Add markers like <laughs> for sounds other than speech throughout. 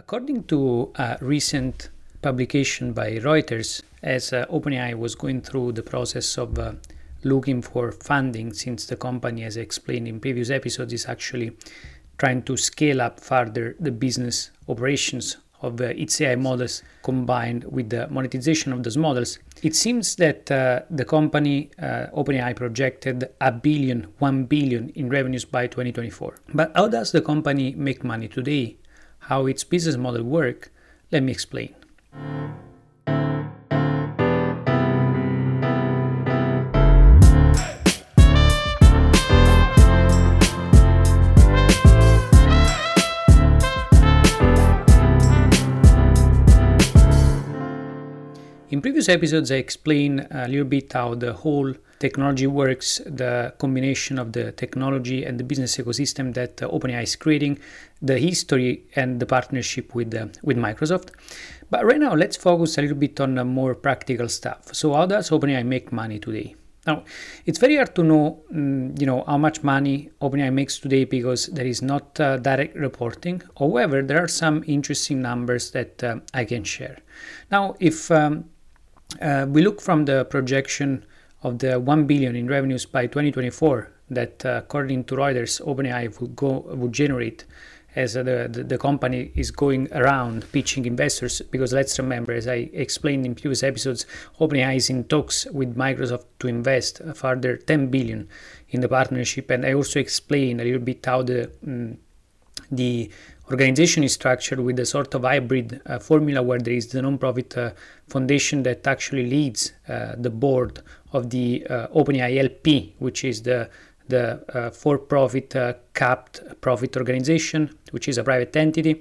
According to a recent publication by Reuters, as uh, OpenAI was going through the process of uh, looking for funding, since the company, as explained in previous episodes, is actually trying to scale up further the business operations of uh, its AI models combined with the monetization of those models. It seems that uh, the company uh, OpenAI projected a billion, one billion in revenues by 2024. But how does the company make money today? How its business model work? Let me explain. In previous episodes, I explained a little bit how the whole technology works, the combination of the technology and the business ecosystem that uh, OpenAI is creating, the history and the partnership with uh, with Microsoft. But right now, let's focus a little bit on more practical stuff. So, how does OpenAI make money today? Now, it's very hard to know, um, you know, how much money OpenAI makes today because there is not uh, direct reporting. However, there are some interesting numbers that uh, I can share. Now, if um, uh, we look from the projection of the 1 billion in revenues by 2024 that uh, according to Reuters OpenAI would go would generate as uh, the, the, the company is going around pitching investors. Because let's remember as I explained in previous episodes OpenAI is in talks with Microsoft to invest a further 10 billion in the partnership. And I also explained a little bit how the um, the organization is structured with a sort of hybrid uh, formula where there is the non-profit uh, foundation that actually leads uh, the board of the uh, OpenAI LP, which is the the uh, for-profit uh, capped profit organization, which is a private entity,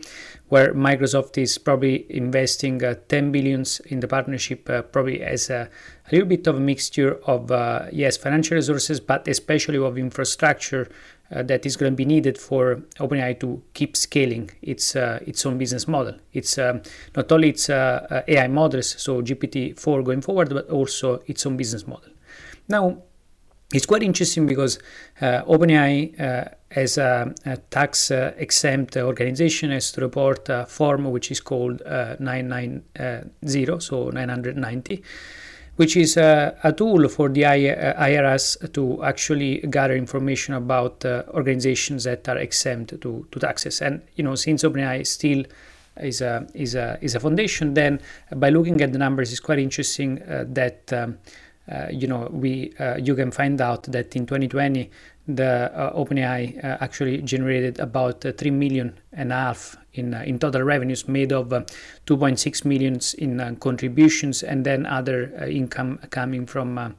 where Microsoft is probably investing 10 billions in the partnership, probably as a, a, little bit of a mixture of yes financial resources, but especially of infrastructure uh, that is going to be needed for OpenAI to keep scaling its uh, its own business model. It's um, not only its uh, uh AI models, so GPT-4 going forward, but also its own business model. Now, it's quite interesting because uh, OpenAI, uh, as a, a tax exempt organization, has to report a form which is called 990, so 990 which is a, a tool for the IRS to actually gather information about uh, organizations that are exempt to, to taxes. And you know, since OpenAI still is a is a is a foundation, then by looking at the numbers, it's quite interesting uh, that. Um, uh, you know, we uh, you can find out that in 2020 the uh, OpenAI uh, actually generated about uh, three million and a half in uh, in total revenues, made of 2.6 millions in contributions and then other income coming from.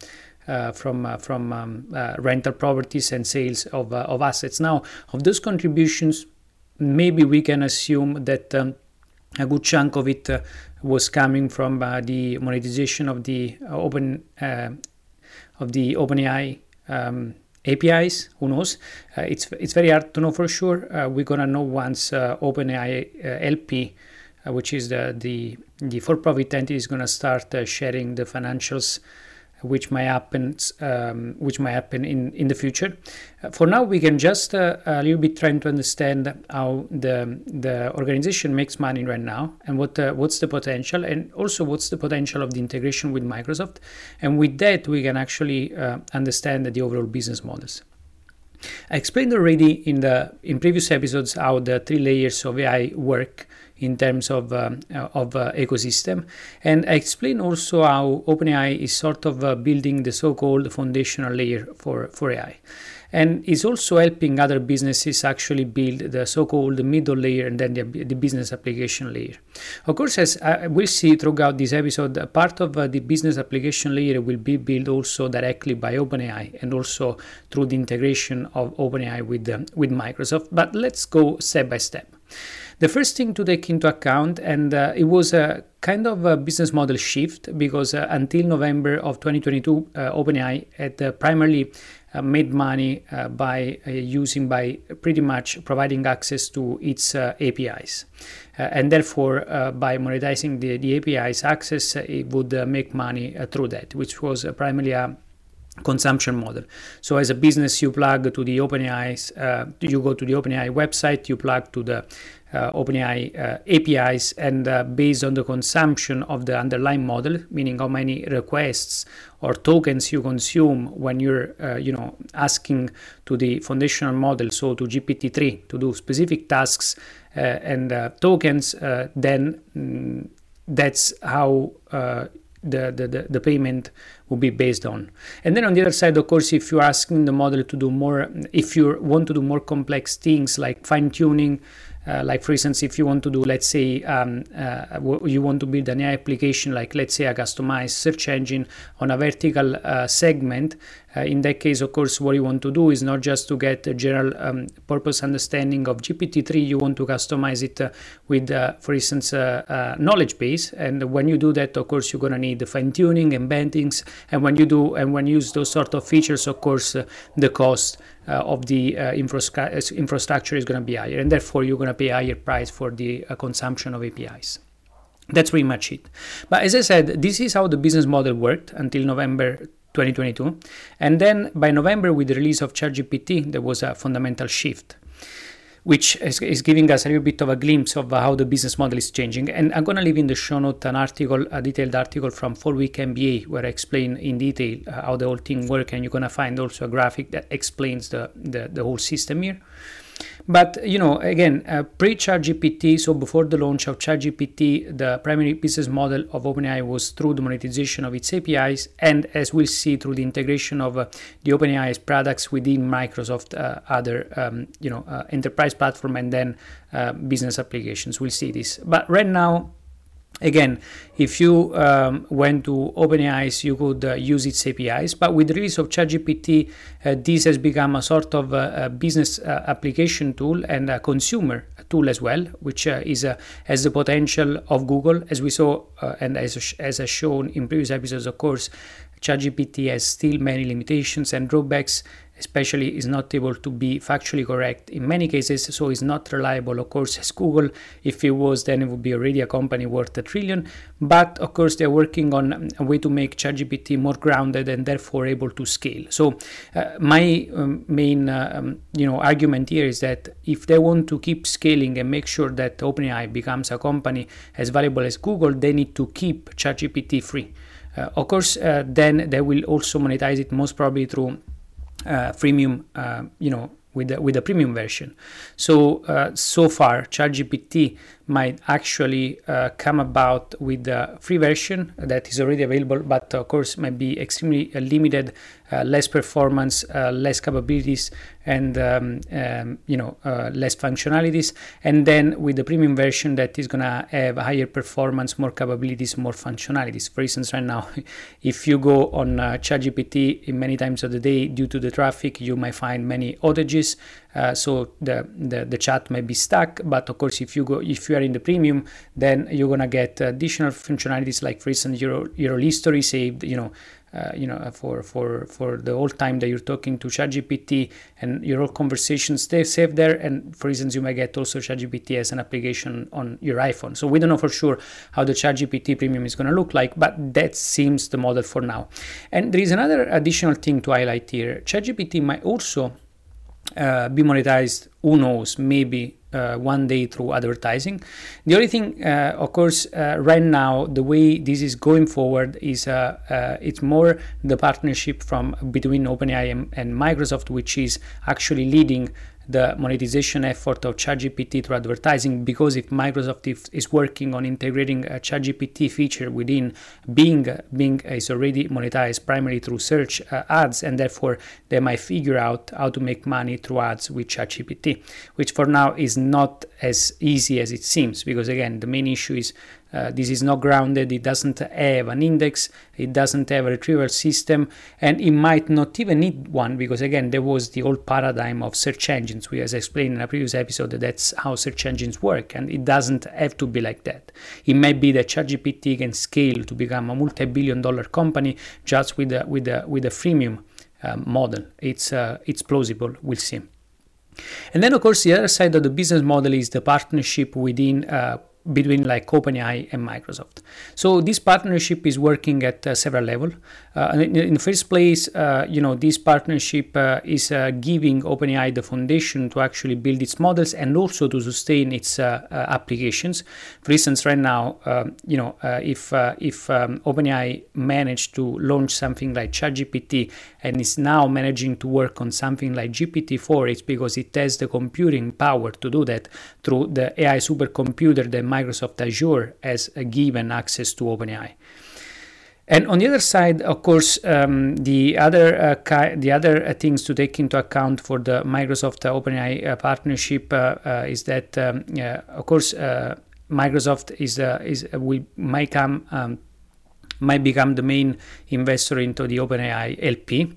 from from um, rental properties and sales of of assets. Now, of those contributions, maybe we can assume that um, a good chunk of it uh, was coming from uh, the monetization of the uh, open of the OpenAI um, APIs. Who knows? Uh, it's it's very hard to know for sure. Uh, we're gonna know once uh, OpenAI LP, which is the the the for-profit entity, is gonna start sharing the financials which may happen um, which might happen in in the future. Uh, for now, we can just uh, a little bit trying to understand how the the organization makes money right now and what uh, what's the potential and also what's the potential of the integration with Microsoft. And with that, we can actually uh, understand the overall business models. I explained already in the in previous episodes how the three layers of AI work in terms of um, uh, of uh, ecosystem, and I explain also how OpenAI is sort of uh, building the so-called foundational layer for for AI and is also helping other businesses actually build the so-called middle layer and then the, the business application layer. Of course, as uh, we'll see throughout this episode, part of uh, the business application layer will be built also directly by OpenAI and also through the integration of OpenAI with uh, with Microsoft. But let's go step by step. The first thing to take into account, and uh, it was a kind of a business model shift because uh, until November of 2022, uh, OpenAI had uh, primarily uh, made money uh, by using by pretty much providing access to its APIs. and therefore, by monetizing the, the APIs access, it would make money through that, which was primarily a consumption model. So as a business, you plug to the OpenAI, uh, you go to the OpenAI website, you plug to the uh, OpenAI uh, APIs and uh, based on the consumption of the underlying model, meaning how many requests or tokens you consume when you're, uh, you know, asking to the foundational model, so to GPT-3 to do specific tasks uh, and tokens, then mm, that's how the, the, the payment will be based on. And then on the other side, of course, if you're asking the model to do more, if you want to do more complex things like fine tuning, uh, like for instance, if you want to do, let's say, um, uh, you want to build an AI application, like let's say a customized search engine on a vertical uh, segment, uh, in that case, of course, what you want to do is not just to get a general um, purpose understanding of GPT-3. You want to customize it uh, with, uh, for instance, a knowledge base. And when you do that, of course, you're gonna need the fine tuning, and embeddings, and when you do and when you use those sort of features, of course, the cost of the uh, infra- infrastructure is going to be higher, and therefore you're going to pay a higher price for the uh, consumption of APIs. That's pretty much it. But as I said, this is how the business model worked until November 2022. And then by November, with the release of ChatGPT, there was a fundamental shift which is, is, giving us a little bit of a glimpse of how the business model is changing. And I'm going to leave in the show note an article, a detailed article from FourWeekMBA, where I explain in detail uh, how the whole thing works. And you're going to find also a graphic that explains the, the, the whole system here. But you know, again, uh, pre-ChatGPT, so before the launch of ChatGPT, the primary business model of OpenAI was through the monetization of its APIs, and as we'll see, through the integration of uh, the OpenAI's products within Microsoft uh, other, um, you know, uh, enterprise platform and then uh, business applications. We'll see this. But right now, Again, if you um, went to OpenAI, you could uh, use its APIs. But with the release of ChatGPT, uh, this has become a sort of uh, a business uh, application tool and a consumer tool as well, which uh, is uh, has the potential of Google, as we saw and as as shown in previous episodes. Of course, ChatGPT has still many limitations and drawbacks especially is not able to be factually correct in many cases, so it's not reliable. Of course, as Google, if it was, then it would be already a company worth a trillion. But of course, they're working on a way to make ChatGPT more grounded and therefore able to scale. So, uh, my um, main uh, um, you know argument here is that if they want to keep scaling and make sure that OpenAI becomes a company as valuable as Google, they need to keep ChatGPT free. Uh, of course, uh, then they will also monetize it most probably through uh, freemium, uh, you know, with the, with the premium version. So uh, so far, ChatGPT might actually uh, come about with the free version that is already available, but of course might be extremely uh, limited, uh, less performance, uh, less capabilities, and um, um, you know uh, less functionalities. And then with the premium version that is gonna have higher performance, more capabilities, more functionalities. For instance, right now, <laughs> if you go on uh, ChatGPT many times of the day due to the traffic, you might find many outages. Uh, so the, the the chat might be stuck. But of course, if you go if you are in the premium, then you're gonna get additional functionalities like, for instance, your your history saved. You know. Uh, you know, for for for the whole time that you're talking to ChatGPT and your whole conversations stay saved there. And for instance, you might get also ChatGPT as an application on your iPhone. So we don't know for sure how the ChatGPT Premium is going to look like, but that seems the model for now. And there is another additional thing to highlight here. ChatGPT might also uh, be monetized. Who knows? Maybe uh, one day through advertising. The only thing, uh, of course, uh, right now the way this is going forward is uh, uh, it's more the partnership from between OpenAI and, and Microsoft, which is actually leading the monetization effort of ChatGPT through advertising because if Microsoft is working on integrating a ChatGPT feature within Bing, Bing is already monetized primarily through search uh, ads, and therefore they might figure out how to make money through ads with ChatGPT, which for now is not as easy as it seems because again the main issue is uh, this is not grounded, it doesn't have an index, it doesn't have a retrieval system, and it might not even need one because, again, there was the old paradigm of search engines. We, as explained in a previous episode, that that's how search engines work, and it doesn't have to be like that. It might be that ChatGPT can scale to become a multi billion dollar company just with a, with a, with a freemium uh, model. It's, uh, it's plausible, we'll see. And then, of course, the other side of the business model is the partnership within uh, between like OpenAI and Microsoft. So this partnership is working at uh, several levels. Uh, in, the first place, uh, you know, this partnership uh, is uh, giving OpenAI the foundation to actually build its models and also to sustain its uh, applications. For instance, right now, um, you know, if if um, OpenAI managed to launch something like ChatGPT and is now managing to work on something like GPT-4, it's because it has the computing power to do that through the AI supercomputer that Microsoft Azure has given access to OpenAI. And on the other side, of course, um, the other uh, ki- the other uh, things to take into account for the Microsoft uh, OpenAI uh, partnership uh, uh, is that, um, of course, Microsoft is is will might come um, might become the main investor into the OpenAI LP.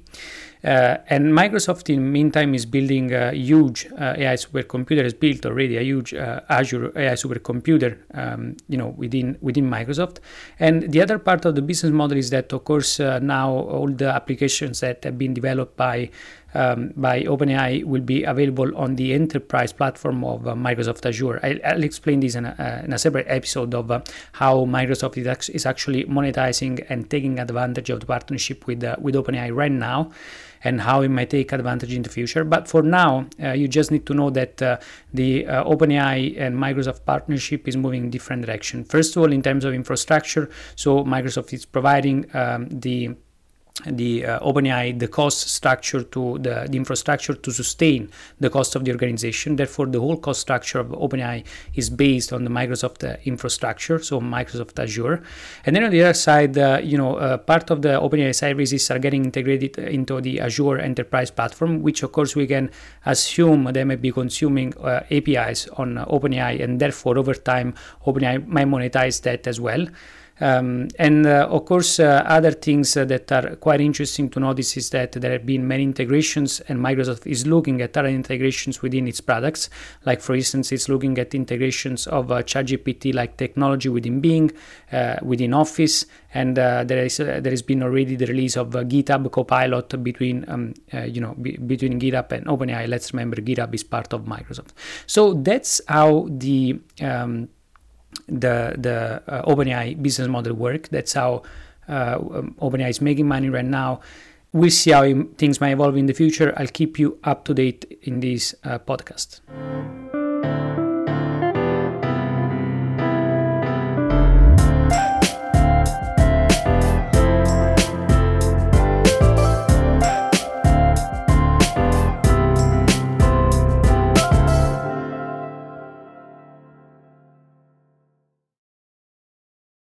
Uh, and Microsoft, in the meantime, is building a huge uh, AI supercomputer. Has built already a huge uh, Azure AI supercomputer, um, you know, within within Microsoft. And the other part of the business model is that, of course, now all the applications that have been developed by um, by OpenAI will be available on the enterprise platform of uh, Microsoft Azure. I'll, I'll, explain this in a, uh, in a separate episode of uh, how Microsoft is, is, actually monetizing and taking advantage of the partnership with uh, with OpenAI right now and how it might take advantage in the future. But for now, uh, you just need to know that uh, the OpenAI and Microsoft partnership is moving in different direction. First of all, in terms of infrastructure, so Microsoft is providing um, the the uh, OpenAI the cost structure to the, the infrastructure to sustain the cost of the organization. Therefore, the whole cost structure of OpenAI is based on the Microsoft uh, infrastructure, so Microsoft Azure. And then on the other side, uh, you know, uh, part of the OpenAI services are getting integrated into the Azure Enterprise platform, which of course we can assume they may be consuming uh, APIs on OpenAI, and therefore over time OpenAI might monetize that as well. Um, and uh, of course, uh, other things uh, that are quite interesting to notice is that there have been many integrations, and Microsoft is looking at other integrations within its products. Like, for instance, it's looking at integrations of uh, ChatGPT like technology within Bing, uh, within Office, and uh, there is there has been already the release of GitHub Copilot between um, you know b- between GitHub and OpenAI. Let's remember GitHub is part of Microsoft. So that's how the um, the the uh, OpenAI business model work. That's how uh, um, OpenAI is making money right now. We'll see how things might evolve in the future. I'll keep you up to date in this uh, podcast.